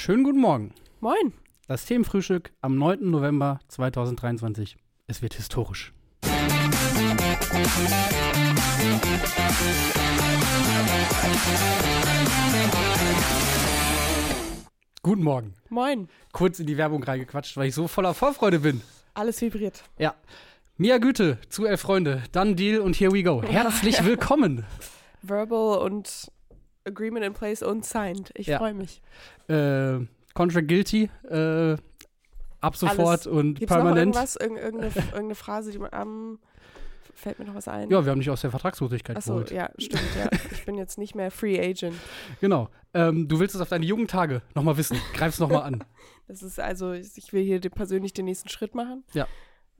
Schönen guten Morgen. Moin. Das Themenfrühstück am 9. November 2023. Es wird historisch. Guten Morgen. Moin. Kurz in die Werbung reingequatscht, weil ich so voller Vorfreude bin. Alles vibriert. Ja. Mia Güte zu Elf Freunde, Done Deal und Here We Go. Herzlich willkommen. Verbal und Agreement in place und signed. Ich Ja. freue mich. Äh, Contract Guilty, äh, ab sofort Alles. und Gibt es noch permanent. irgendwas, Irgend, irgendeine, irgendeine Phrase, die man am. fällt mir noch was ein? Ja, wir haben dich aus der Vertragslosigkeit Achso, geholt. ja, stimmt, ja. Ich bin jetzt nicht mehr Free Agent. Genau. Ähm, du willst es auf deine jungen Tage nochmal wissen. Greif's nochmal an. Das ist also, ich will hier persönlich den nächsten Schritt machen. Ja.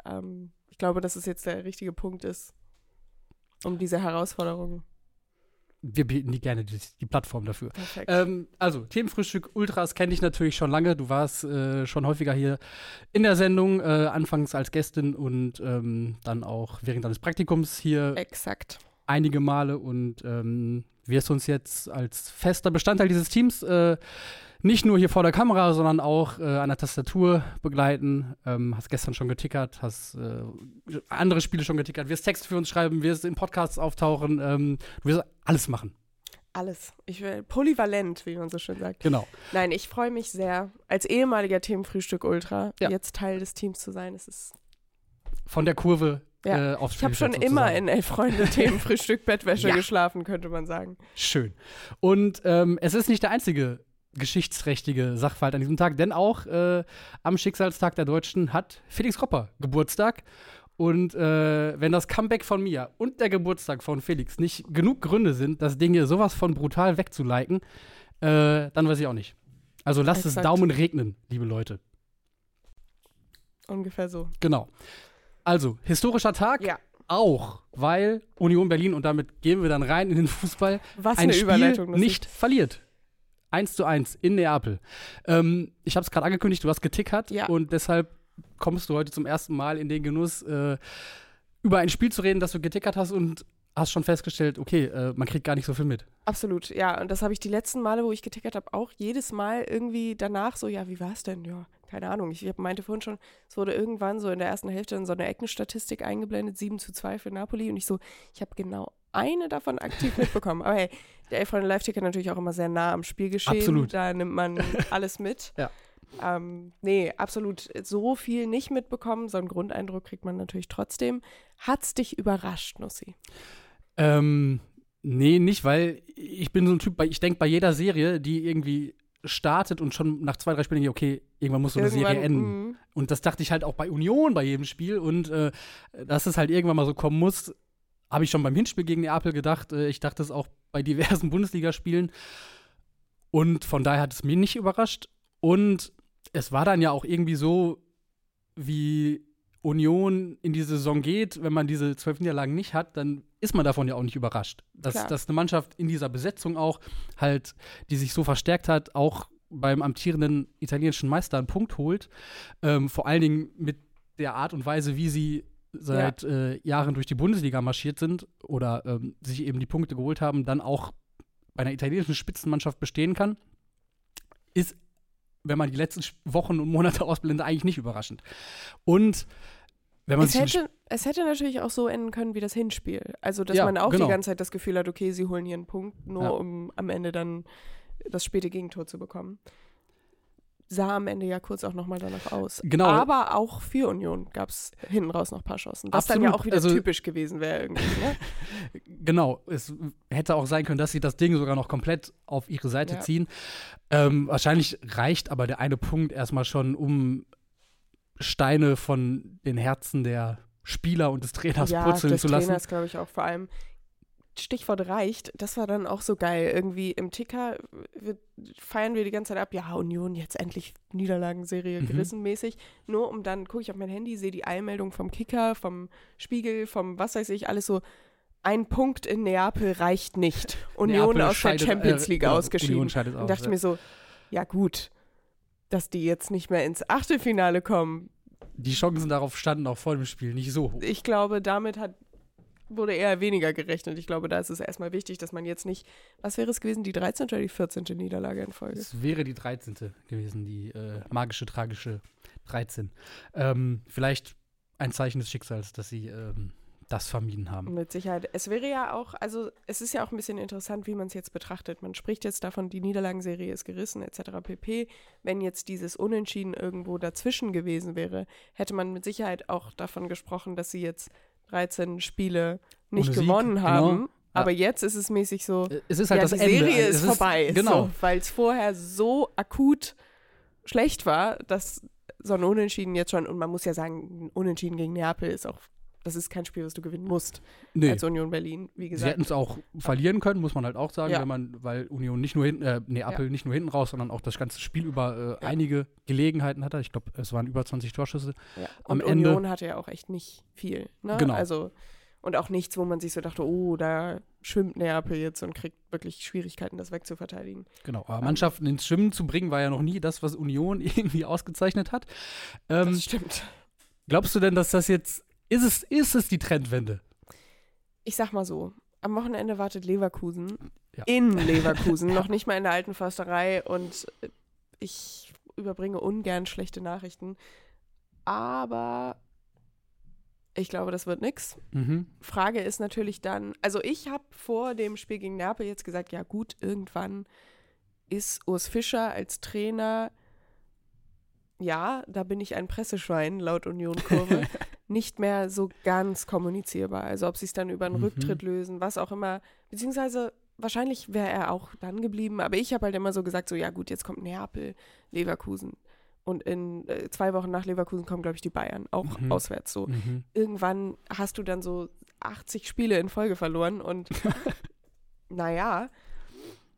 Ähm, ich glaube, dass es jetzt der richtige Punkt ist, um diese Herausforderung. Wir bieten dir gerne die, die Plattform dafür. Ähm, also, Themenfrühstück Ultras kenne ich natürlich schon lange. Du warst äh, schon häufiger hier in der Sendung, äh, anfangs als Gästin und ähm, dann auch während deines Praktikums hier Exakt. einige Male und ähm, wirst uns jetzt als fester Bestandteil dieses Teams äh, nicht nur hier vor der Kamera, sondern auch äh, an der Tastatur begleiten. Ähm, hast gestern schon getickert, hast äh, andere Spiele schon getickert, wirst Texte für uns schreiben, wirst in Podcasts auftauchen, ähm, du wirst alles machen. Alles. Ich will polyvalent, wie man so schön sagt. Genau. Nein, ich freue mich sehr, als ehemaliger Themenfrühstück Ultra Ja. jetzt Teil des Teams zu sein. Es ist, Von der Kurve Ja. äh, aufs ich habe schon Spielfeld immer sozusagen. in Elf Freunde Themenfrühstück Bettwäsche Ja. geschlafen, könnte man sagen. Schön. Und ähm, es ist nicht der einzige geschichtsträchtige Sachverhalt an diesem Tag, denn auch äh, am Schicksalstag der Deutschen hat Felix Kropper Geburtstag. Und äh, wenn das Comeback von Mia und der Geburtstag von Felix nicht genug Gründe sind, das Ding hier sowas von brutal wegzuliken, äh, dann weiß ich auch nicht. Also lasst es Exakt. Daumen regnen, liebe Leute. Ungefähr so. Genau. Also, historischer Tag Ja. auch, weil Union Berlin, und damit gehen wir dann rein in den Fußball, Was ein eine Spiel nicht verliert. 1 zu 1 in Neapel. Ähm, ich habe es gerade angekündigt, du hast getickert Ja. und deshalb kommst du heute zum ersten Mal in den Genuss, äh, über ein Spiel zu reden, das du getickert hast und hast schon festgestellt, okay, äh, man kriegt gar nicht so viel mit. Absolut, ja. Und das habe ich die letzten Male, wo ich getickert habe, auch jedes Mal irgendwie danach so, ja, wie war es denn? Ja, keine Ahnung. Ich hab- meinte vorhin schon, es wurde irgendwann so in der ersten Hälfte in so eine Eckenstatistik eingeblendet, 7 zu 2 für Napoli. Und ich so, ich habe genau eine davon aktiv mitbekommen. Aber hey, der Elf Freunde Live-Ticker natürlich auch immer sehr nah am Spielgeschehen. Absolut. Da nimmt man alles mit. Ja. Ähm, nee, absolut so viel nicht mitbekommen. So einen Grundeindruck kriegt man natürlich trotzdem. Hat's dich überrascht, Nussi? Ähm, nee, nicht, weil ich bin so ein Typ, bei, ich denke bei jeder Serie, die irgendwie startet und schon nach zwei, drei Spielen denke ich, okay, irgendwann muss so eine Serie Irgendwann, enden. mm, Und das dachte ich halt auch bei Union bei jedem Spiel. Und äh, dass es halt irgendwann mal so kommen muss, habe ich schon beim Hinspiel gegen Neapel gedacht. Äh, ich dachte es auch bei diversen Bundesligaspielen. Und von daher hat es mich nicht überrascht. Und es war dann ja auch irgendwie so, wie Union in die Saison geht, wenn man diese zwölf Niederlagen nicht hat, dann ist man davon ja auch nicht überrascht. Dass, Klar. dass eine Mannschaft in dieser Besetzung auch halt, die sich so verstärkt hat, auch beim amtierenden italienischen Meister einen Punkt holt. Ähm, vor allen Dingen mit der Art und Weise, wie sie seit äh, Jahren durch die Bundesliga marschiert sind oder ähm, sich eben die Punkte geholt haben, dann auch bei einer italienischen Spitzenmannschaft bestehen kann, ist, wenn man die letzten Wochen und Monate ausblendet, eigentlich nicht überraschend. Und wenn man Es hätte, es hätte natürlich auch so enden können wie das Hinspiel. Also, dass Ja, man auch genau. die ganze Zeit das Gefühl hat, okay, sie holen hier einen Punkt, nur Ja. um am Ende dann das späte Gegentor zu bekommen. Sah am Ende ja kurz auch nochmal danach aus. Genau. Aber auch für Union gab es hinten raus noch ein paar Chancen. Was dann ja Absolut. auch wieder Also- typisch gewesen wäre irgendwie. Ne? Genau, es hätte auch sein können, dass sie das Ding sogar noch komplett auf ihre Seite Ja. ziehen. Ähm, wahrscheinlich reicht aber der eine Punkt erstmal schon, um Steine von den Herzen der Spieler und des Trainers ja, purzeln des zu lassen. Trainers glaube ich auch vor allem. Stichwort reicht, das war dann auch so geil. Irgendwie im Ticker wir, feiern wir die ganze Zeit ab, ja, Union jetzt endlich Niederlagenserie Mhm. gerissen mäßig. Nur um dann, gucke ich auf mein Handy, sehe die Eilmeldung vom Kicker, vom Spiegel, vom was weiß ich, alles so. Ein Punkt in Neapel reicht nicht. Union Neapel aus der Champions äh, League genau, ausgeschieden. Union scheidet und aus, dachte ja. mir so, ja gut, dass die jetzt nicht mehr ins Achtelfinale kommen. Die Chancen darauf standen auch vor dem Spiel nicht so hoch. Ich glaube, damit hat wurde eher weniger gerechnet. Ich glaube, da ist es erstmal wichtig, dass man jetzt nicht, was wäre es gewesen, die 13. oder die 14. Niederlage in Folge? Es wäre die 13. gewesen, die äh, magische, tragische 13. Ähm, vielleicht ein Zeichen des Schicksals, dass sie ähm, das vermieden haben. Mit Sicherheit. Es wäre ja auch, also es ist ja auch ein bisschen interessant, wie man es jetzt betrachtet. Man spricht jetzt davon, die Niederlagenserie ist gerissen, etc. pp. Wenn jetzt dieses Unentschieden irgendwo dazwischen gewesen wäre, hätte man mit Sicherheit auch davon gesprochen, dass sie jetzt 13 Spiele nicht Ohne Sieg, gewonnen genau. haben. Ja. Aber jetzt ist es mäßig so, Äh, Es ist halt ja, das die Ende. Serie Es ist vorbei. Genau. So, Weil es vorher so akut schlecht war, dass so ein Unentschieden jetzt schon, und man muss ja sagen, ein Unentschieden gegen Neapel ist auch, das ist kein Spiel, was du gewinnen musst nee. als Union Berlin, wie Sie gesagt. hätten es auch verlieren können, muss man halt auch sagen, Ja. wenn man, weil Union nicht nur hinten, äh, Neapel Ja. nicht nur hinten raus, sondern auch das ganze Spiel über äh, Ja. einige Gelegenheiten hatte. Ich glaube, es waren über 20 Torschüsse. Ja. am Und Ende- Union hatte ja auch echt nicht viel. Ne? Genau. Also, und auch nichts, wo man sich so dachte, oh, da schwimmt Neapel jetzt und kriegt wirklich Schwierigkeiten, das wegzuverteidigen. Genau, aber Mannschaften ins Schwimmen zu bringen, war ja noch nie das, was Union irgendwie ausgezeichnet hat. Ähm, Das stimmt. glaubst du denn, dass das jetzt, ist es, ist es die Trendwende? Ich sag mal so, am Wochenende wartet Leverkusen Ja. in Leverkusen, noch nicht mal in der alten Försterei und äh, ich überbringe ungern schlechte Nachrichten. Aber ich glaube, das wird nix. Mhm. Frage ist natürlich dann, also ich habe vor dem Spiel gegen Neapel jetzt gesagt, ja gut, irgendwann ist Urs Fischer als Trainer, ja, da bin ich ein Presseschwein laut Union-Kurve, nicht mehr so ganz kommunizierbar. Also ob sie es dann über einen Mhm. Rücktritt lösen, was auch immer, beziehungsweise wahrscheinlich wäre er auch dann geblieben, aber ich habe halt immer so gesagt, so ja gut, jetzt kommt Neapel, Leverkusen. Und in äh, zwei Wochen nach Leverkusen kommen, glaube ich, die Bayern, auch Mhm. auswärts so Mhm. irgendwann hast du dann so 80 Spiele in Folge verloren und naja,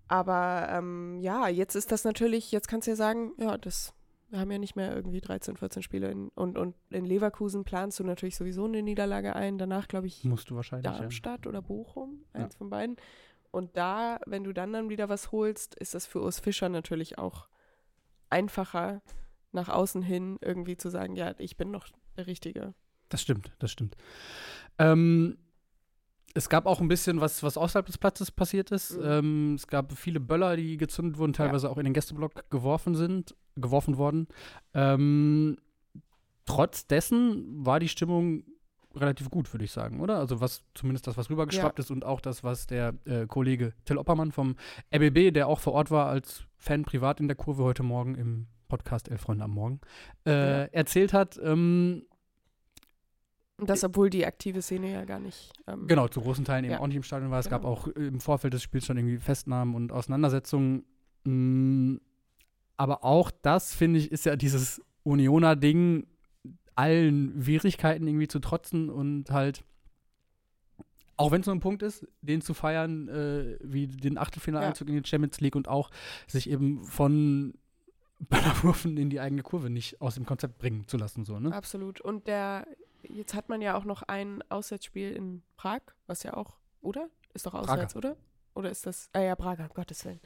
aber ähm, ja, jetzt ist das natürlich, jetzt kannst du ja sagen, ja, das, wir haben ja nicht mehr irgendwie 13, 14 Spiele in, und, und in Leverkusen planst du natürlich sowieso eine Niederlage ein, danach glaube ich Musst du wahrscheinlich. Ja. Darmstadt oder Bochum, Ja. eins von beiden. Und da, wenn du dann dann wieder was holst, ist das für Urs Fischer natürlich auch einfacher, nach außen hin irgendwie zu sagen, ja, ich bin noch der Richtige. Das stimmt, das stimmt. Ähm, es gab auch ein bisschen was, was außerhalb des Platzes passiert ist. Mhm. Ähm, es gab viele Böller, die gezündet wurden, teilweise auch in den Gästeblock geworfen sind, geworfen worden. Ähm, trotz dessen war die Stimmung relativ gut, würde ich sagen, oder? Also was zumindest das, was rübergeschwappt ist und auch das, was der äh, Kollege Till Oppermann vom RBB, der auch vor Ort war als Fan privat in der Kurve heute Morgen im Podcast Elf Freunde am Morgen, äh, Ja. erzählt hat. Ähm, Und das, obwohl die aktive Szene ja gar nicht. Ähm, Genau, zu großen Teilen eben Ja. auch nicht im Stadion war. Es gab Genau. auch im Vorfeld des Spiels schon irgendwie Festnahmen und Auseinandersetzungen. Mm, Aber auch das, finde ich, ist ja dieses Unioner-Ding, allen Widrigkeiten irgendwie zu trotzen und halt, auch wenn es nur ein Punkt ist, den zu feiern, äh, wie den Achtelfinaleinzug in die Champions League und auch sich eben von Böllerwurfen in die eigene Kurve nicht aus dem Konzept bringen zu lassen, so, ne? Absolut. Und der, jetzt hat man ja auch noch ein Auswärtsspiel in Prag, was ja auch, oder? Ist doch Prager. auswärts, oder? Oder ist das, ah ja, Prager, um Gottes Willen.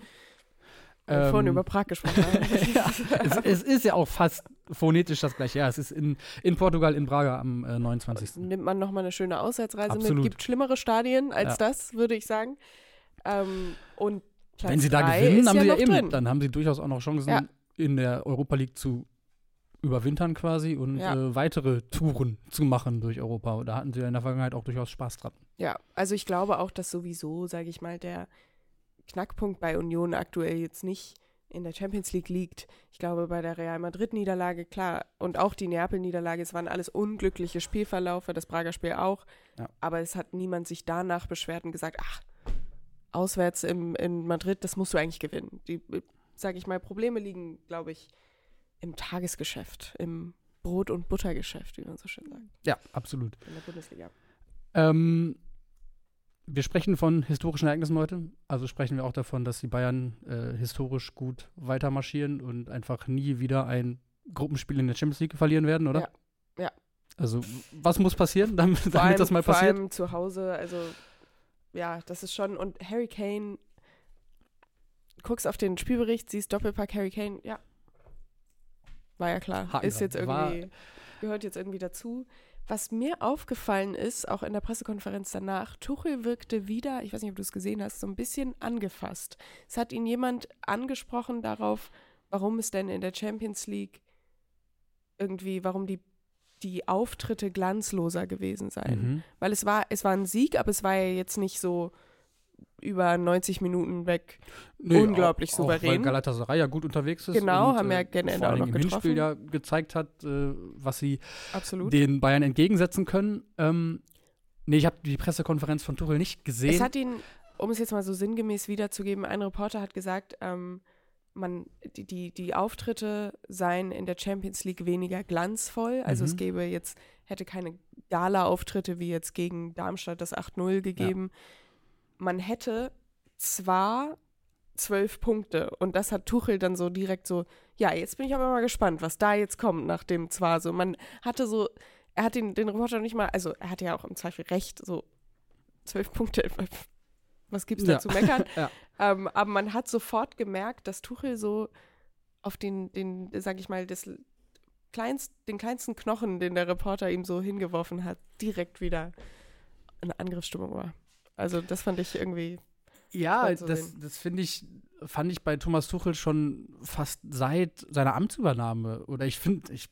Ähm, Ähm, vorhin über Prag gesprochen. ja, es, es ist ja auch fast phonetisch das gleiche. Ja, es ist in, in Portugal, in Braga am äh, 29. Nimmt man nochmal eine schöne Auswärtsreise Absolut. mit. Gibt schlimmere Stadien als Ja. das, würde ich sagen. Ähm, und Platz Wenn sie da gewinnen, haben ja sie ja eben, drin. dann haben sie durchaus auch noch Chancen, in der Europa League zu überwintern quasi und Ja. äh, weitere Touren zu machen durch Europa. Da hatten sie ja in der Vergangenheit auch durchaus Spaß dran. Ja, also ich glaube auch, dass sowieso, sage ich mal, der Knackpunkt bei Union aktuell jetzt nicht in der Champions League liegt. Ich glaube, bei der Real Madrid-Niederlage, klar, und auch die Neapel-Niederlage, es waren alles unglückliche Spielverlaufe, das Prager Spiel auch. Ja. Aber es hat niemand sich danach beschwert und gesagt, ach, auswärts im, in Madrid, das musst du eigentlich gewinnen. Die, sage ich mal, Probleme liegen, glaube ich, im Tagesgeschäft, im Brot- und Buttergeschäft, wie man so schön sagt, Ja, absolut. in der Bundesliga. Ähm, wir sprechen von historischen Ereignissen heute. Also sprechen wir auch davon, dass die Bayern äh, historisch gut weitermarschieren und einfach nie wieder ein Gruppenspiel in der Champions League verlieren werden, oder? Ja. Ja. Also, was muss passieren, damit, Vor damit allem, das mal vor passiert? allem zu Hause, also ja, das ist schon. Und Harry Kane, guckst auf den Spielbericht, siehst Doppelpack Harry Kane, ja. War ja klar. Haken ist jetzt War- irgendwie, gehört jetzt irgendwie dazu. Was mir aufgefallen ist, auch in der Pressekonferenz danach, Tuchel wirkte wieder, ich weiß nicht, ob du es gesehen hast, so ein bisschen angefasst. Es hat ihn jemand angesprochen darauf, warum es denn in der Champions League irgendwie, warum die, die Auftritte glanzloser gewesen seien. Mhm. Weil es war, es war ein Sieg, aber es war ja jetzt nicht so über 90 Minuten weg. Nee, Unglaublich auch, Auch weil souverän. Galatasaray ja gut unterwegs ist. Genau, und, haben ja äh, gen Ende vor auch allen noch im Hinspiel ja gezeigt hat, äh, was sie Absolut. den Bayern entgegensetzen können. Ähm, nee, ich habe die Pressekonferenz von Tuchel nicht gesehen. Es hat ihn, um es jetzt mal so sinngemäß wiederzugeben, ein Reporter hat gesagt, ähm, man, die, die, die Auftritte seien in der Champions League weniger glanzvoll. Also Mhm. es gäbe jetzt, hätte keine Gala-Auftritte wie jetzt gegen Darmstadt das 8-0 gegeben. Man hätte zwar zwölf Punkte und das hat Tuchel dann so direkt so, ja, jetzt bin ich aber mal gespannt, was da jetzt kommt nach dem zwar so. Man hatte so, er hat den, den Reporter nicht mal, also er hatte ja auch im Zweifel recht, so zwölf Punkte, was gibt's da Ja. zu meckern? Ja. ähm, aber man hat sofort gemerkt, dass Tuchel so auf den, den, sag ich mal, das kleinst, den kleinsten Knochen, den der Reporter ihm so hingeworfen hat, direkt wieder in Angriffsstimmung war. Also das fand ich irgendwie Ja, das, sehen. das finde ich, fand ich bei Thomas Tuchel schon fast seit seiner Amtsübernahme. Oder ich finde, ich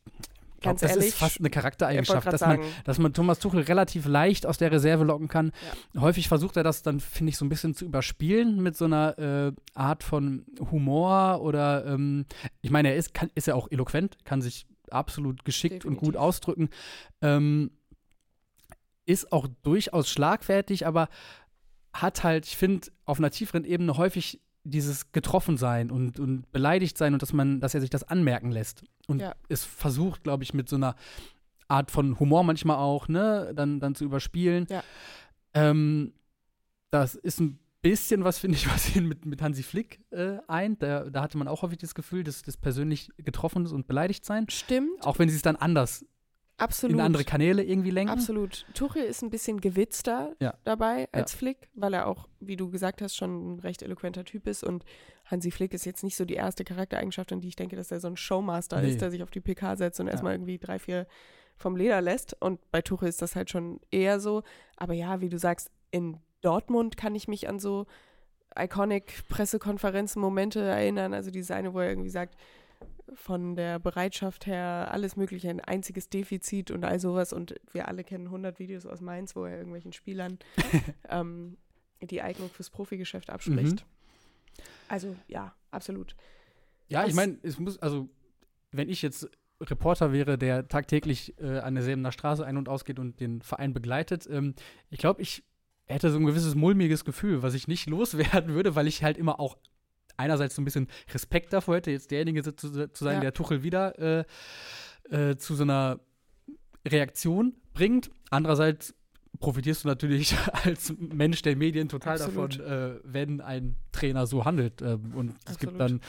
glaube, das ehrlich, ist fast eine Charaktereigenschaft, dass man, sagen, dass man Thomas Tuchel relativ leicht aus der Reserve locken kann. Häufig versucht er das dann, finde ich, so ein bisschen zu überspielen mit so einer äh, Art von Humor oder ähm, ich meine, er ist, kann, ist ja auch eloquent, kann sich absolut geschickt und gut Definitiv. ausdrücken. Ähm, ist auch durchaus schlagfertig, aber hat halt, ich finde, auf einer tieferen Ebene häufig dieses getroffen sein und, und beleidigt sein und dass man, dass er sich das anmerken lässt. Und Ja. es versucht, glaube ich, mit so einer Art von Humor manchmal auch, ne, dann, dann zu überspielen. Ja. Ähm, das ist ein bisschen was, finde ich, was ihn mit, mit Hansi Flick äh, eint. Da, da hatte man auch häufig das Gefühl, dass das persönlich getroffen ist und beleidigt sein. Stimmt, Auch wenn sie es dann anders absolut. in andere Kanäle irgendwie lenken. Absolut. Tuchel ist ein bisschen gewitzter Ja. dabei als Flick, weil er auch, wie du gesagt hast, schon ein recht eloquenter Typ ist. Und Hansi Flick ist jetzt nicht so die erste Charaktereigenschaft, in die ich denke, dass er so ein Showmaster Nee. ist, der sich auf die PK setzt und Ja. erstmal irgendwie drei, vier vom Leder lässt. Und bei Tuchel ist das halt schon eher so. Aber ja, wie du sagst, in Dortmund kann ich mich an so iconic Pressekonferenzen-Momente erinnern. Also diese eine, wo er irgendwie sagt, von der Bereitschaft her alles Mögliche, ein einziges Defizit und all sowas. Und wir alle kennen 100 Videos aus Mainz, wo er irgendwelchen Spielern ähm, die Eignung fürs Profigeschäft abspricht. Also ja, absolut. Ja, ich Was- meine, es muss, also, wenn ich jetzt Reporter wäre, der tagtäglich äh, an derselben Straße ein- und ausgeht und den Verein begleitet, ähm, ich glaube, ich hätte so ein gewisses mulmiges Gefühl, was ich nicht loswerden würde, weil ich halt immer auch einerseits so ein bisschen Respekt davor hätte, jetzt derjenige zu, zu sein, Ja. der Tuchel wieder äh, äh, zu so einer Reaktion bringt. Andererseits profitierst du natürlich als Mensch der Medien total Absolut. davon, äh, wenn ein Trainer so handelt. Ähm, und es gibt Absolut. dann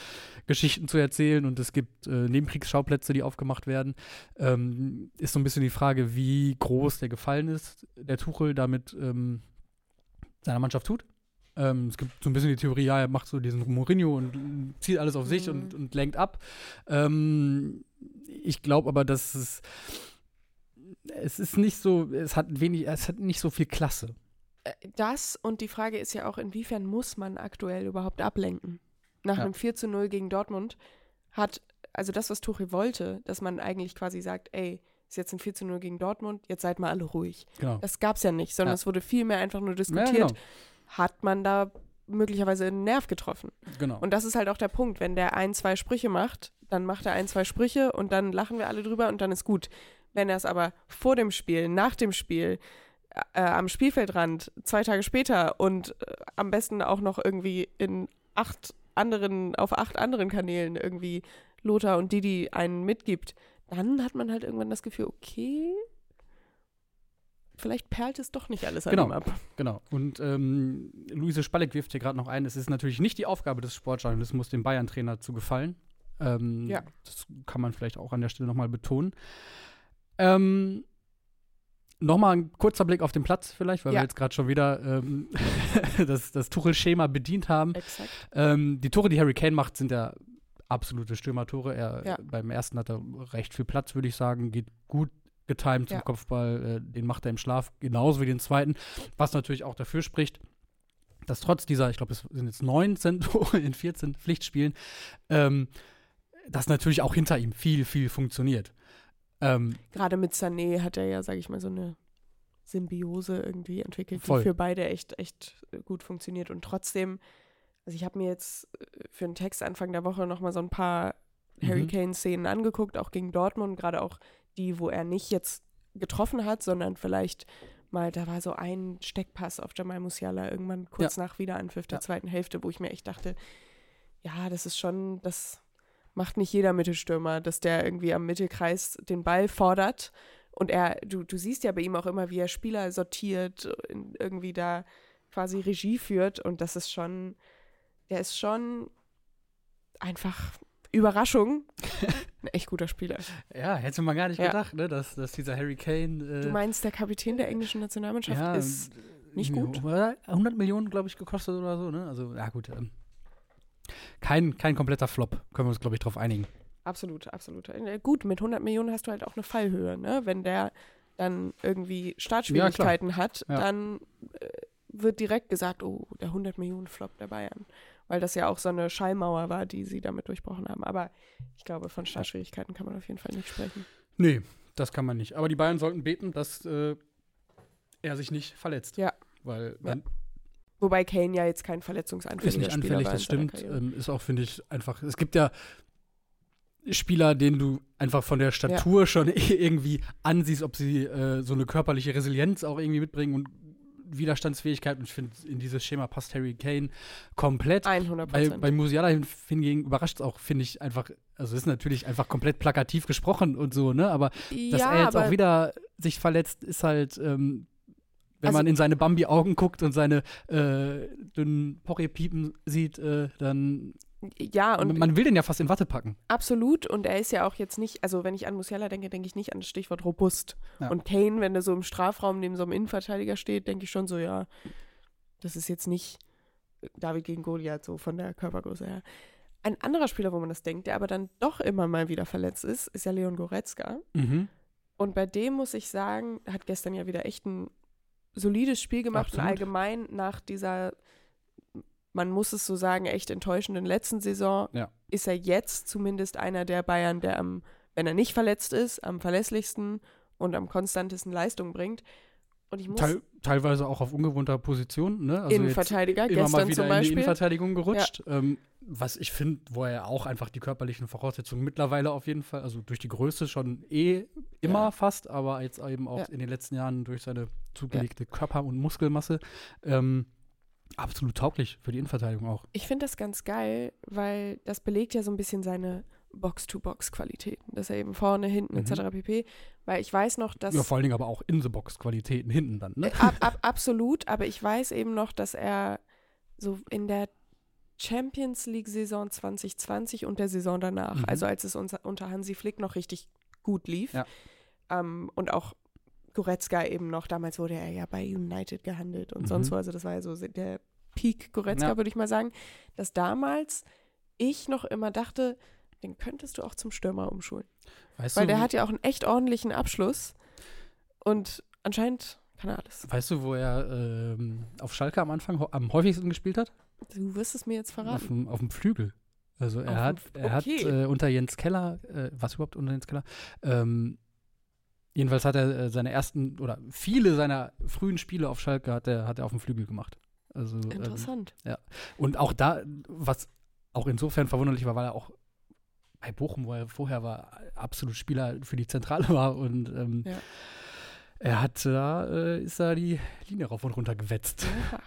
Geschichten zu erzählen und es gibt äh, Nebenkriegsschauplätze, die aufgemacht werden. Ähm, ist so ein bisschen die Frage, wie groß der Gefallen ist, der Tuchel damit ähm, seiner Mannschaft tut. Ähm, es gibt so ein bisschen die Theorie, ja, er macht so diesen Mourinho und zieht alles auf sich Mhm. und, und lenkt ab. Ähm, ich glaube aber, dass es es ist nicht so, es hat wenig, es hat nicht so viel Klasse. Äh, Das und die Frage ist ja auch, inwiefern muss man aktuell überhaupt ablenken? Nach Ja. einem 4 zu 0 gegen Dortmund hat, also das, was Tuchel wollte, dass man eigentlich quasi sagt, ey, ist jetzt ein 4 zu 0 gegen Dortmund, jetzt seid mal alle ruhig. Genau. Das gab es ja nicht, sondern Ja. es wurde viel mehr einfach nur Ja, diskutiert. genau. Hat man da möglicherweise einen Nerv getroffen? genau. Und das ist halt auch der Punkt. Wenn der ein, zwei Sprüche macht, dann macht er ein, zwei Sprüche und dann lachen wir alle drüber und dann ist gut. Wenn er es aber vor dem Spiel, nach dem Spiel, äh, am Spielfeldrand, zwei Tage später und äh, am besten auch noch irgendwie in acht anderen, auf acht anderen Kanälen irgendwie Lothar und Didi einen mitgibt, dann hat man halt irgendwann das Gefühl, okay, vielleicht perlt es doch nicht alles an Genau. ihm ab. Genau. Und ähm, Luise Spalleck wirft hier gerade noch ein, es ist natürlich nicht die Aufgabe des Sportjournalismus, dem Bayern-Trainer zu gefallen. Ähm, Ja. Das kann man vielleicht auch an der Stelle nochmal betonen. Ähm, Nochmal ein kurzer Blick auf den Platz vielleicht, weil Ja. wir jetzt gerade schon wieder ähm, das, das Tuchel-Schema bedient haben. Exakt. Ähm, die Tore, die Harry Kane macht, sind ja absolute Stürmertore. Er, Ja. Beim ersten hat er recht viel Platz, würde ich sagen. Geht gut getimed zum Ja. Kopfball. Äh, den macht er im Schlaf genauso wie den zweiten. Was natürlich auch dafür spricht, dass trotz dieser, ich glaube, es sind jetzt 19 Tore in 14 Pflichtspielen, ähm, dass natürlich auch hinter ihm viel, viel funktioniert. Ähm, Gerade mit Sané hat er ja, sage ich mal, so eine Symbiose irgendwie entwickelt, Voll. die für beide echt, echt gut funktioniert. Und trotzdem, also ich habe mir jetzt äh, für einen Text Anfang der Woche nochmal so ein paar Mhm. Harry Kane-Szenen angeguckt, auch gegen Dortmund, gerade auch die, wo er nicht jetzt getroffen hat, sondern vielleicht mal, da war so ein Steckpass auf Jamal Musiala irgendwann kurz nach Wiederanpfiff der Ja. zweiten Hälfte, wo ich mir echt dachte, ja, das ist schon, das macht nicht jeder Mittelstürmer, dass der irgendwie am Mittelkreis den Ball fordert. Und er, du, du siehst ja bei ihm auch immer, wie er Spieler sortiert, irgendwie da quasi Regie führt. Und das ist schon, der ist schon einfach Überraschung, ein echt guter Spieler. ja, hätte man gar nicht Ja. gedacht, ne, dass, dass dieser Harry Kane. Äh, Du meinst, der Kapitän der englischen Nationalmannschaft ja, ist nicht gut? 100 Millionen, glaube ich, gekostet oder so, ne? Also, ja, gut. Ähm, kein, kein kompletter Flop, können wir uns, glaube ich, drauf einigen. Absolut, absolut. Äh, Gut, mit 100 Millionen hast du halt auch eine Fallhöhe, ne? Wenn der dann irgendwie Startschwierigkeiten hat, Ja. dann äh, wird direkt gesagt, oh, der 100 Millionen Flop der Bayern. Weil das ja auch so eine Schallmauer war, die sie damit durchbrochen haben. Aber ich glaube, von Startschwierigkeiten kann man auf jeden Fall nicht sprechen. Nee, das kann man nicht. Aber die Bayern sollten beten, dass äh, er sich nicht verletzt. Ja. Weil Ja. Wobei Kane ja jetzt kein verletzungsanfälliger ist nicht Spieler anfällig, das stimmt. Ähm, ist auch, finde ich, einfach. Es gibt ja Spieler, denen du einfach von der Statur schon irgendwie ansiehst, ob sie äh, so eine körperliche Resilienz auch irgendwie mitbringen und Widerstandsfähigkeit. Und ich finde, in dieses Schema passt Harry Kane komplett. 100 Bei, bei Musiala hin- hingegen überrascht es auch, finde ich, einfach, also ist natürlich einfach komplett plakativ gesprochen und so, ne? Aber dass ja, er jetzt auch wieder sich verletzt, ist halt, ähm, wenn Also- man in seine Bambi-Augen guckt und seine äh, dünnen Porree-Piepen sieht, äh, dann ja, und man will den ja fast in Watte packen. Absolut. Und er ist ja auch jetzt nicht, also wenn ich an Musiala denke, denke ich nicht an das Stichwort robust. Ja. Und Kane, wenn er so im Strafraum neben so einem Innenverteidiger steht, denke ich schon so, ja, das ist jetzt nicht David gegen Goliath, so von der Körpergröße her. Ein anderer Spieler, wo man das denkt, der aber dann doch immer mal wieder verletzt ist, ist ja Leon Goretzka. Mhm. Und bei dem muss ich sagen, hat gestern ja wieder echt ein solides Spiel gemacht und allgemein nach dieser, man muss es so sagen, echt enttäuschenden letzten Saison Ja. ist er jetzt zumindest einer der Bayern, der am, wenn er nicht verletzt ist, am verlässlichsten und am konstantesten Leistung bringt. Und ich muss Teil, teilweise auch auf ungewohnter Position, ne? Also jetzt Innenverteidiger, immer mal gestern wieder zum in die Beispiel. Innenverteidigung gerutscht. Ähm, was ich finde, wo er auch einfach die körperlichen Voraussetzungen mittlerweile auf jeden Fall, also durch die Größe schon eh immer Ja. fast, aber jetzt eben auch Ja. in den letzten Jahren durch seine zugelegte Körper- und Muskelmasse ähm, absolut tauglich für die Innenverteidigung auch. Ich finde das ganz geil, weil das belegt ja so ein bisschen seine Box-to-Box-Qualitäten, dass er eben vorne, hinten Mhm. etc. pp. Weil ich weiß noch, dass Ja, vor allen Dingen aber auch in the Box Qualitäten hinten dann, ne? Äh, ab, ab, absolut, aber ich weiß eben noch, dass er so in der Champions League-Saison 2020 und der Saison danach, Mhm. also als es unter Hansi Flick noch richtig gut lief, Ja. ähm, und auch Goretzka eben noch, damals wurde er ja bei United gehandelt und Mhm. sonst wo, also das war ja so der Peak Goretzka, Ja. würde ich mal sagen, dass damals ich noch immer dachte, den könntest du auch zum Stürmer umschulen. Weißt Weil du, der hat ja auch einen echt ordentlichen Abschluss und anscheinend kann er alles. weißt du, wo er ähm, auf Schalke am Anfang am häufigsten gespielt hat? Du wirst es mir jetzt Auf verraten. dem, auf dem Flügel. Also er Auf hat, er hat okay. äh, unter Jens Keller, äh, was überhaupt unter Jens Keller? Ähm, jedenfalls hat er äh, seine ersten oder viele seiner frühen Spiele auf Schalke hat er, hat er auf dem Flügel gemacht. Also ähm, Interessant. und auch da, was auch insofern verwunderlich war, weil er auch bei Bochum, wo er vorher war, absolut Spieler für die Zentrale war und ähm, Ja. er hat da, äh, ist da die Linie rauf und runter gewetzt. Aha.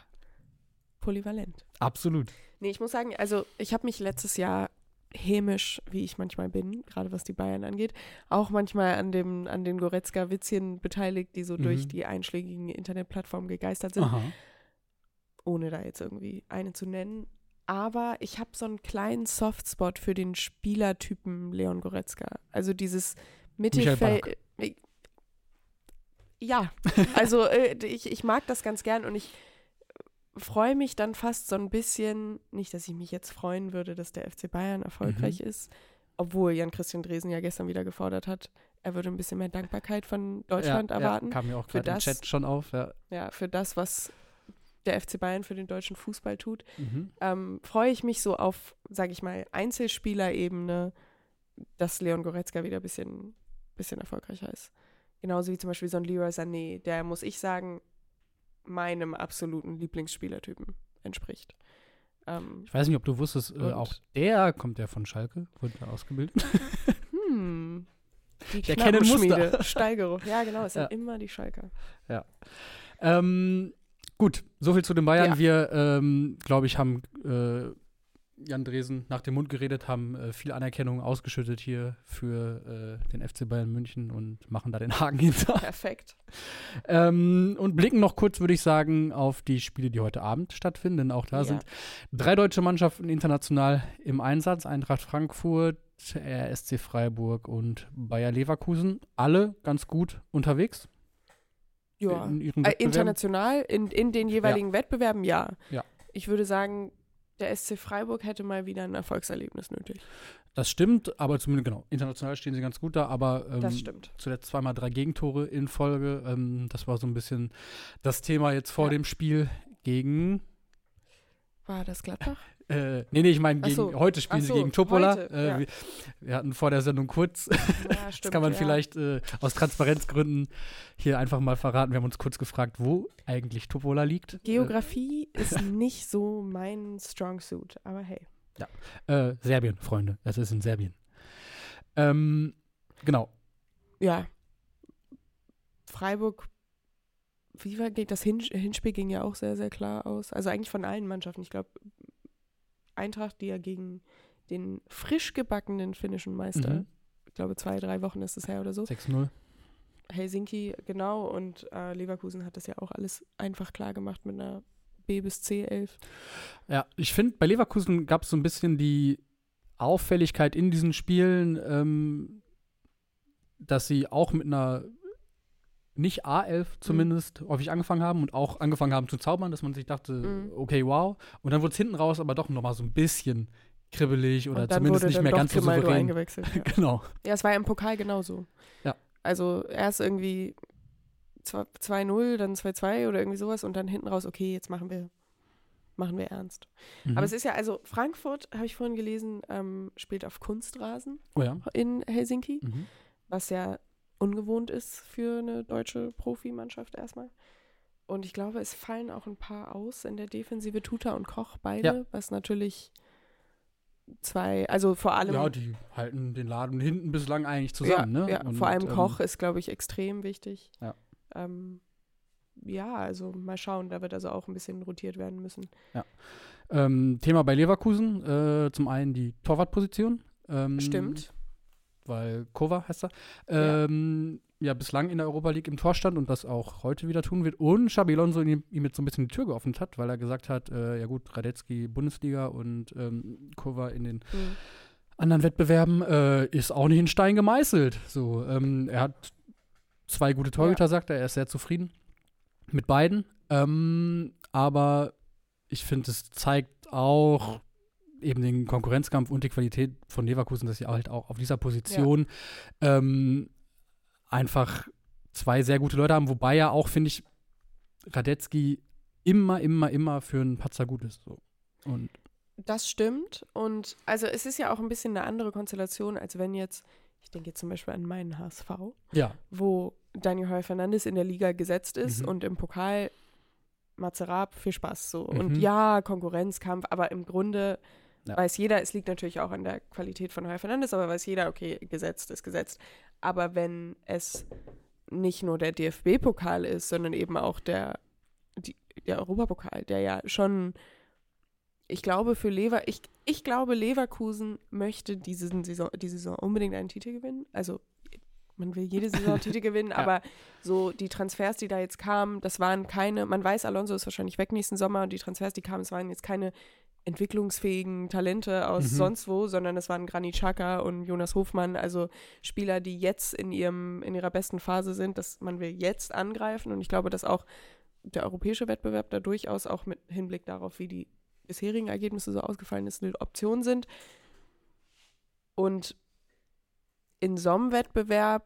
Polyvalent. Absolut. Nee, ich muss sagen, also ich habe mich letztes Jahr hämisch, wie ich manchmal bin, gerade was die Bayern angeht, auch manchmal an dem an den Goretzka-Witzchen beteiligt, die so Mhm. durch die einschlägigen Internetplattformen gegeistert sind, Aha. ohne da jetzt irgendwie eine zu nennen. Aber ich habe so einen kleinen Softspot für den Spielertypen Leon Goretzka. Also dieses Mittelfeld. Ja, also äh, ich, ich mag das ganz gern und ich freue mich dann fast so ein bisschen, nicht, dass ich mich jetzt freuen würde, dass der FC Bayern erfolgreich ist, obwohl Jan-Christian Dresen ja gestern wieder gefordert hat, er würde ein bisschen mehr Dankbarkeit von Deutschland ja, erwarten. Ja, kam mir auch gerade im Chat schon auf. Ja. Ja, für das, was der FC Bayern für den deutschen Fußball tut. Mhm. ähm, freue ich mich so auf, sage ich mal, Einzelspielerebene, dass Leon Goretzka wieder ein bisschen, bisschen erfolgreicher ist. Genauso wie zum Beispiel so ein Leroy Sané, der, muss ich sagen, meinem absoluten Lieblingsspielertypen entspricht. Ähm, Ich weiß nicht, ob du wusstest, äh, auch der kommt ja von Schalke, wurde da ausgebildet. hm. Die Ich erkenne Knappenschmiede, Steigeruch. Ja, genau, es sind Ja. immer die Schalker. Ähm, gut, soviel zu den Bayern. Ja. Wir, ähm, glaube ich, haben äh, Jan Dresen nach dem Mund geredet, haben äh, viel Anerkennung ausgeschüttet hier für äh, den FC Bayern München und machen da den Haken hinter. Perfekt. ähm, und blicken noch kurz, würde ich sagen, auf die Spiele, die heute Abend stattfinden. Denn auch da Ja. sind drei deutsche Mannschaften international im Einsatz. Eintracht Frankfurt, RSC Freiburg und Bayer Leverkusen. Alle ganz gut unterwegs Ja. in Äh, international, in, in den jeweiligen Wettbewerben, ja. Ja. Ich würde sagen, der SC Freiburg hätte mal wieder ein Erfolgserlebnis nötig. Das stimmt, aber zumindest genau. International stehen sie ganz gut da, aber ähm, Das stimmt. zuletzt zweimal drei Gegentore in Folge. Ähm, das war so ein bisschen das Thema jetzt vor Ja. dem Spiel gegen. War das Gladbach? Äh, nee, nee, ich meine, so. heute spielen Ach sie so, gegen Topola. heute, äh, ja. wir, wir hatten vor der Sendung kurz, Ja, stimmt. das kann man ja. vielleicht äh, aus Transparenzgründen hier einfach mal verraten. Wir haben uns kurz gefragt, wo eigentlich Topola liegt. Geografie ist nicht so mein Strong Suit, aber hey. Äh, äh, Serbien, Freunde. Es ist in Serbien. Ähm, genau. Ja. Freiburg, wie war das Hin Hinspiel ging ja auch sehr, sehr klar aus. Also eigentlich von allen Mannschaften. Ich glaube, Eintracht, die ja gegen den frisch gebackenen finnischen Meister, Mhm. ich glaube zwei, drei Wochen ist es her oder so, 6-0. Helsinki, genau, und äh, Leverkusen hat das ja auch alles einfach klar gemacht mit einer B bis C 11. Ja, ich finde, bei Leverkusen gab es so ein bisschen die Auffälligkeit in diesen Spielen, ähm, dass sie auch mit einer nicht A11 zumindest häufig angefangen haben und auch angefangen haben zu zaubern, dass man sich dachte, Mhm. okay, wow. Und dann wurde es hinten raus aber doch nochmal so ein bisschen kribbelig oder zumindest nicht mehr ganz so souverän. eingewechselt. Ja. Genau. ja, es war ja im Pokal genauso. Ja. Also erst irgendwie 2-0, dann 2-2 oder irgendwie sowas und dann hinten raus, okay, jetzt machen wir, machen wir ernst. Mhm. Aber es ist ja, also Frankfurt, habe ich vorhin gelesen, ähm, spielt auf Kunstrasen oh ja. in Helsinki, Mhm. was ja ungewohnt ist für eine deutsche Profimannschaft erstmal. Und ich glaube, es fallen auch ein paar aus in der Defensive, Tuta und Koch, beide, Ja. was natürlich zwei, also vor allem. Ja, die halten den Laden hinten bislang eigentlich zusammen, ja, ne? Ja, Und, vor allem ähm, Koch ist, glaube ich, extrem wichtig. Ja. Ähm, ja, also mal schauen, da wird also auch ein bisschen rotiert werden müssen. Ähm, Thema bei Leverkusen, äh, zum einen die Torwartposition. Ähm, Stimmt. Weil Kova heißt er. Ja. Ähm, ja. bislang in der Europa League im Tor stand und das auch heute wieder tun wird. Und Xabi Alonso ihm, ihm jetzt so ein bisschen die Tür geöffnet hat, weil er gesagt hat, äh, ja gut, Radetzky Bundesliga und ähm, Kova in den Mhm. anderen Wettbewerben äh, ist auch nicht in Stein gemeißelt. So, ähm, er hat zwei gute Torhüter, sagt er, er ist sehr zufrieden mit beiden. Ähm, aber ich finde, es zeigt auch eben den Konkurrenzkampf und die Qualität von Leverkusen, dass sie halt auch auf dieser Position ähm, einfach zwei sehr gute Leute haben, wobei ja auch, finde ich, Radetzky immer, immer, immer für einen Patzer gut ist. So. Und Das stimmt. Und also es ist ja auch ein bisschen eine andere Konstellation, als wenn jetzt, ich denke jetzt zum Beispiel an meinen HSV, ja, wo Daniel Heuer Fernandes in der Liga gesetzt ist Mhm. und im Pokal Mazerab, viel Spaß so. Und Mhm. ja, Konkurrenzkampf, aber im Grunde Ja. weiß jeder, es liegt natürlich auch an der Qualität von Heuer Fernandes, aber weiß jeder, okay, gesetzt ist gesetzt. Aber wenn es nicht nur der DFB-Pokal ist, sondern eben auch der, die, der Europapokal, der ja schon, ich glaube, für Lever, ich, ich glaube, Leverkusen möchte diese Saison, die Saison unbedingt einen Titel gewinnen. Also man will jede Saison einen Titel gewinnen, Ja. aber so die Transfers, die da jetzt kamen, das waren keine, man weiß, Alonso ist wahrscheinlich weg nächsten Sommer und die Transfers, die kamen, es waren jetzt keine entwicklungsfähigen Talente aus Mhm. sonst wo, sondern es waren Granit Xhaka und Jonas Hofmann, also Spieler, die jetzt in ihrem in ihrer besten Phase sind, dass man will jetzt angreifen und ich glaube, dass auch der europäische Wettbewerb da durchaus auch mit Hinblick darauf, wie die bisherigen Ergebnisse so ausgefallen ist, eine Option sind. Und in so einem Wettbewerb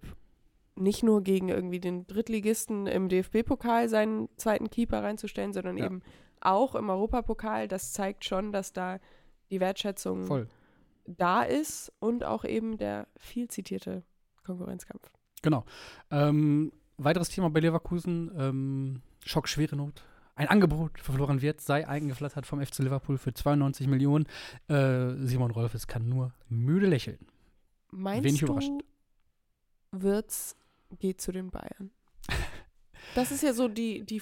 nicht nur gegen irgendwie den Drittligisten im DFB-Pokal seinen zweiten Keeper reinzustellen, sondern Ja. eben auch im Europapokal, das zeigt schon, dass da die Wertschätzung Voll. da ist und auch eben der viel zitierte Konkurrenzkampf. Genau. Ähm, weiteres Thema bei Leverkusen, ähm, Schockschwere Not. Ein Angebot für Florian Wirtz sei eingeflattert vom FC Liverpool für 92 Millionen. Äh, Simon Rolfes kann nur müde lächeln. Meinst Wenig du, überraschend. Wirtz geht zu den Bayern? Das ist ja so die, die,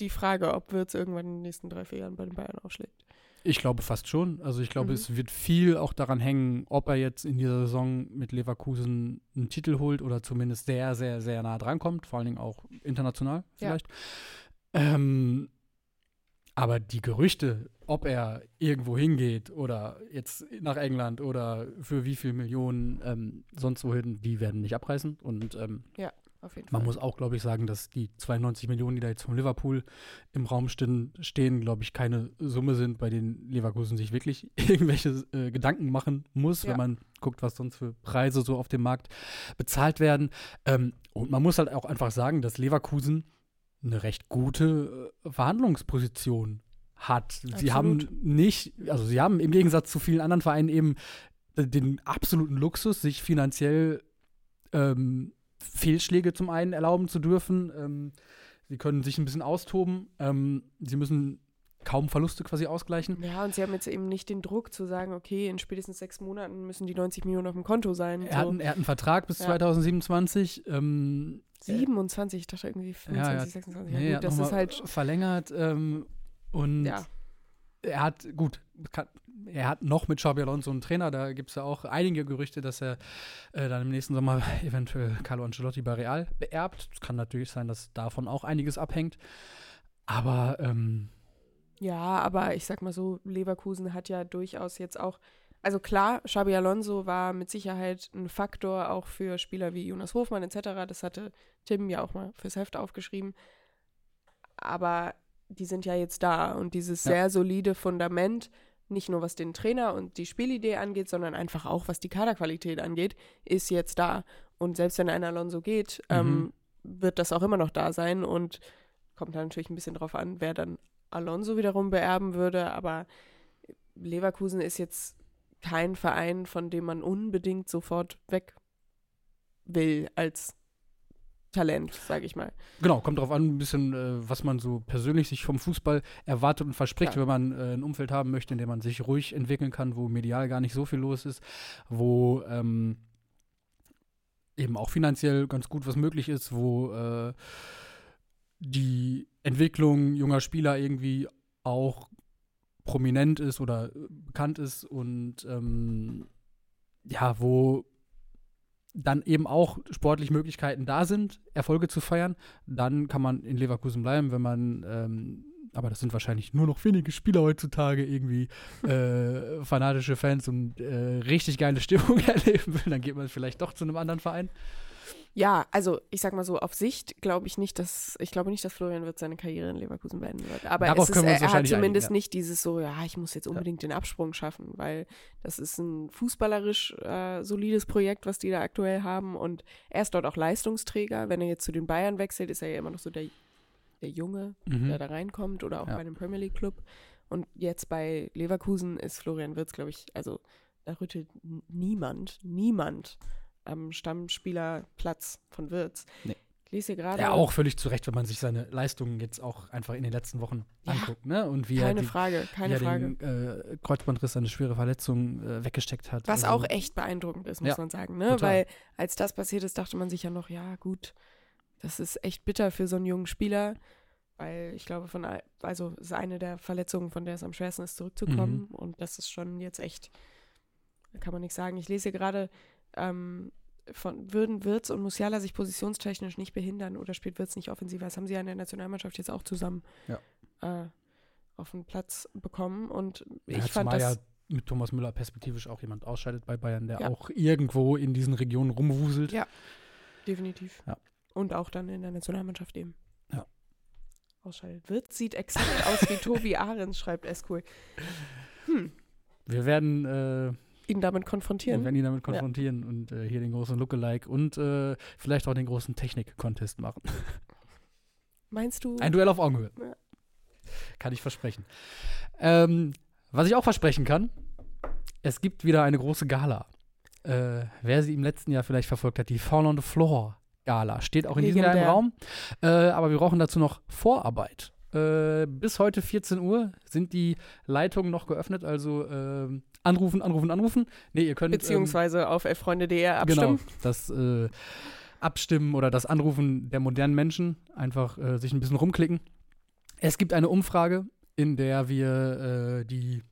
die Frage, ob Wirtz irgendwann in den nächsten drei, vier Jahren bei den Bayern aufschlägt. Ich glaube fast schon. Also ich glaube, Mhm. es wird viel auch daran hängen, ob er jetzt in dieser Saison mit Leverkusen einen Titel holt oder zumindest sehr, sehr, sehr nah dran kommt. Vor allen Dingen auch international Ja. vielleicht. Ähm, aber die Gerüchte, ob er irgendwo hingeht oder jetzt nach England oder für wie viel Millionen ähm, sonst wohin, die werden nicht abreißen. Und ähm, Auf jeden man Fall. muss auch, glaube ich, sagen, dass die 92 Millionen, die da jetzt von Liverpool im Raum stehen, stehen glaube ich, keine Summe sind, bei denen Leverkusen sich wirklich irgendwelche äh, Gedanken machen muss, Ja. wenn man guckt, was sonst für Preise so auf dem Markt bezahlt werden. Ähm, und man muss halt auch einfach sagen, dass Leverkusen eine recht gute äh, Verhandlungsposition hat. Sie haben Absolut. nicht, also sie haben im Gegensatz zu vielen anderen Vereinen eben äh, den absoluten Luxus, sich finanziell ähm, Fehlschläge zum einen erlauben zu dürfen. Ähm, sie können sich ein bisschen austoben. Ähm, sie müssen kaum Verluste quasi ausgleichen. Ja, und sie haben jetzt eben nicht den Druck zu sagen, okay, in spätestens sechs Monaten müssen die 90 Millionen auf dem Konto sein. Er, hat, so. einen- er hat einen Vertrag bis Ja. 2027. Ähm, 27, ich dachte irgendwie 25, ja. 26. Ja, nee, er gut, hat das ist halt, verlängert. Ähm, und ja, er hat, gut, kann, er hat noch mit Xabi Alonso einen Trainer, da gibt es ja auch einige Gerüchte, dass er äh, dann im nächsten Sommer eventuell Carlo Ancelotti bei Real beerbt. Es kann natürlich sein, dass davon auch einiges abhängt. Aber ähm, ja, aber ich sag mal so, Leverkusen hat ja durchaus jetzt auch, also klar, Xabi Alonso war mit Sicherheit ein Faktor auch für Spieler wie Jonas Hofmann etc. Das hatte Tim ja auch mal fürs Heft aufgeschrieben. Aber die sind ja jetzt da und dieses Ja. sehr solide Fundament, nicht nur was den Trainer und die Spielidee angeht, sondern einfach auch was die Kaderqualität angeht, ist jetzt da. Und selbst wenn ein Alonso geht, ähm, wird das auch immer noch da sein und kommt dann natürlich ein bisschen drauf an, wer dann Alonso wiederum beerben würde. Aber Leverkusen ist jetzt kein Verein, von dem man unbedingt sofort weg will als Talent, sage ich mal. Genau, kommt drauf an, ein bisschen, äh, was man so persönlich sich vom Fußball erwartet und verspricht, Klar. wenn man äh, ein Umfeld haben möchte, in dem man sich ruhig entwickeln kann, wo medial gar nicht so viel los ist, wo ähm, eben auch finanziell ganz gut was möglich ist, wo äh, die Entwicklung junger Spieler irgendwie auch prominent ist oder äh, bekannt ist und ähm, ja, wo dann eben auch sportlich Möglichkeiten da sind, Erfolge zu feiern, dann kann man in Leverkusen bleiben, wenn man, ähm, aber das sind wahrscheinlich nur noch wenige Spieler heutzutage, irgendwie äh, fanatische Fans und äh, richtig geile Stimmung erleben will, dann geht man vielleicht doch zu einem anderen Verein. Ja, also ich sag mal so, auf Sicht glaube ich nicht, dass ich glaube nicht, dass Florian Wirtz seine Karriere in Leverkusen beenden wird. Aber Darauf es ist, er hat zumindest einigen, ja. nicht dieses so, ja, ich muss jetzt unbedingt den Absprung schaffen, weil das ist ein fußballerisch äh, solides Projekt, was die da aktuell haben. Und er ist dort auch Leistungsträger. Wenn er jetzt zu den Bayern wechselt, ist er ja immer noch so der, der Junge, Mhm. der da reinkommt oder auch Ja. bei einem Premier League Club. Und jetzt bei Leverkusen ist Florian Wirtz, glaube ich, also da rüttelt niemand, niemand am Stammspielerplatz von Wirtz. Nee. Ich lese gerade. Ja, auch völlig zu Recht, wenn man sich seine Leistungen jetzt auch einfach in den letzten Wochen Ja. anguckt, ne? Und wie Keine er, die, Frage, keine wie er Frage. den äh, Kreuzbandriss, eine schwere Verletzung äh, weggesteckt hat. Was Also, auch echt beeindruckend ist, muss Ja, man sagen. Ne? total. Weil als das passiert ist, dachte man sich ja noch, ja gut, das ist echt bitter für so einen jungen Spieler. Weil ich glaube, von also es ist eine der Verletzungen, von der es am schwersten ist, zurückzukommen. Mhm. Und das ist schon jetzt echt, kann man nicht sagen. Ich lese hier gerade, ähm, von würden Wirtz und Musiala sich positionstechnisch nicht behindern oder spielt Wirtz nicht offensiver? Das haben sie ja in der Nationalmannschaft jetzt auch zusammen äh, auf den Platz bekommen. Und Ja, ich fand zumal das. ja mit Thomas Müller perspektivisch auch jemand ausscheidet bei Bayern, der Ja. auch irgendwo in diesen Regionen rumwuselt. Ja. Definitiv. Ja. Und auch dann in der Nationalmannschaft eben. Ja. Ausschaltet. Wird, sieht exakt aus wie Tobi Ahrens, schreibt Escool. Hm. Wir werden äh, ihn damit Wir konfrontieren. werden ihn damit konfrontieren und äh, hier den großen Lookalike und äh, vielleicht auch den großen Technik-Contest machen. Meinst du? Ein Duell auf Augenhöhe. Ja. Kann ich versprechen. Ähm, was ich auch versprechen kann, es gibt wieder eine große Gala. Äh, wer sie im letzten Jahr vielleicht verfolgt hat, die Fall on the Floor Gala. Steht auch in diesem Jahr im Legendär. Raum. Äh, aber wir brauchen dazu noch Vorarbeit. Äh, bis heute 14 Uhr sind die Leitungen noch geöffnet, also ähm, anrufen, anrufen, anrufen. Nee, ihr könnt. ähm, Beziehungsweise auf elffreunde.de Genau, abstimmen. das äh, Abstimmen oder das Anrufen der modernen Menschen, einfach äh, sich ein bisschen rumklicken. Es gibt eine Umfrage, in der wir äh, die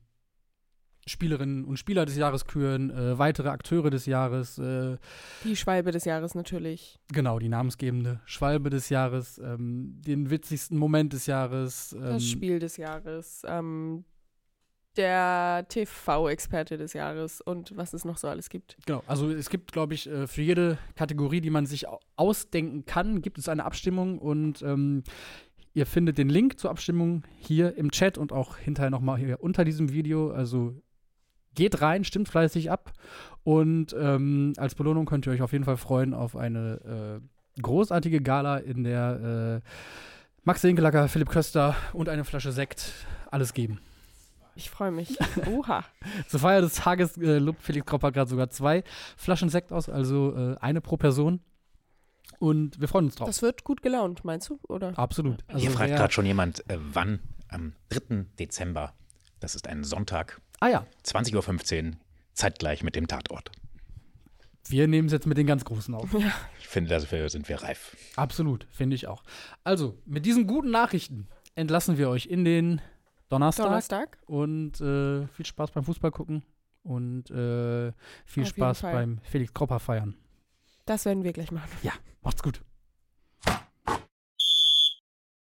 Spielerinnen und Spieler des Jahres küren, äh, weitere Akteure des Jahres, äh, Die Schwalbe des Jahres natürlich. genau, die namensgebende Schwalbe des Jahres, ähm, den witzigsten Moment des Jahres. Ähm, Das Spiel des Jahres. Ähm, der TV-Experte des Jahres und was es noch so alles gibt. Genau, also es gibt, glaube ich, äh, für jede Kategorie, die man sich au- ausdenken kann, gibt es eine Abstimmung und ähm, ihr findet den Link zur Abstimmung hier im Chat und auch hinterher nochmal hier unter diesem Video. Also geht rein, stimmt fleißig ab und ähm, als Belohnung könnt ihr euch auf jeden Fall freuen auf eine äh, großartige Gala, in der äh, Max Hinkelacker, Philipp Köster und eine Flasche Sekt alles geben. Ich freue mich. Oha. Zur Feier des Tages äh, lobt Felix Kropper gerade sogar zwei Flaschen Sekt aus, also äh, eine pro Person. Und wir freuen uns drauf. Das wird gut gelaunt, meinst du? Oder? Absolut. Also Hier fragt gerade schon jemand, äh, wann am 3. Dezember, das ist ein Sonntag, Ah ja, 20.15 Uhr, zeitgleich mit dem Tatort. wir nehmen es jetzt mit den ganz Großen auf. Ich finde, dafür sind wir reif. Absolut, finde ich auch. Also, mit diesen guten Nachrichten entlassen wir euch in den Donnerstag. Donnerstag? Und äh, viel Spaß beim Fußball gucken und äh, viel Auf Spaß beim Felix Kropper feiern. Das werden wir gleich machen. Macht's gut.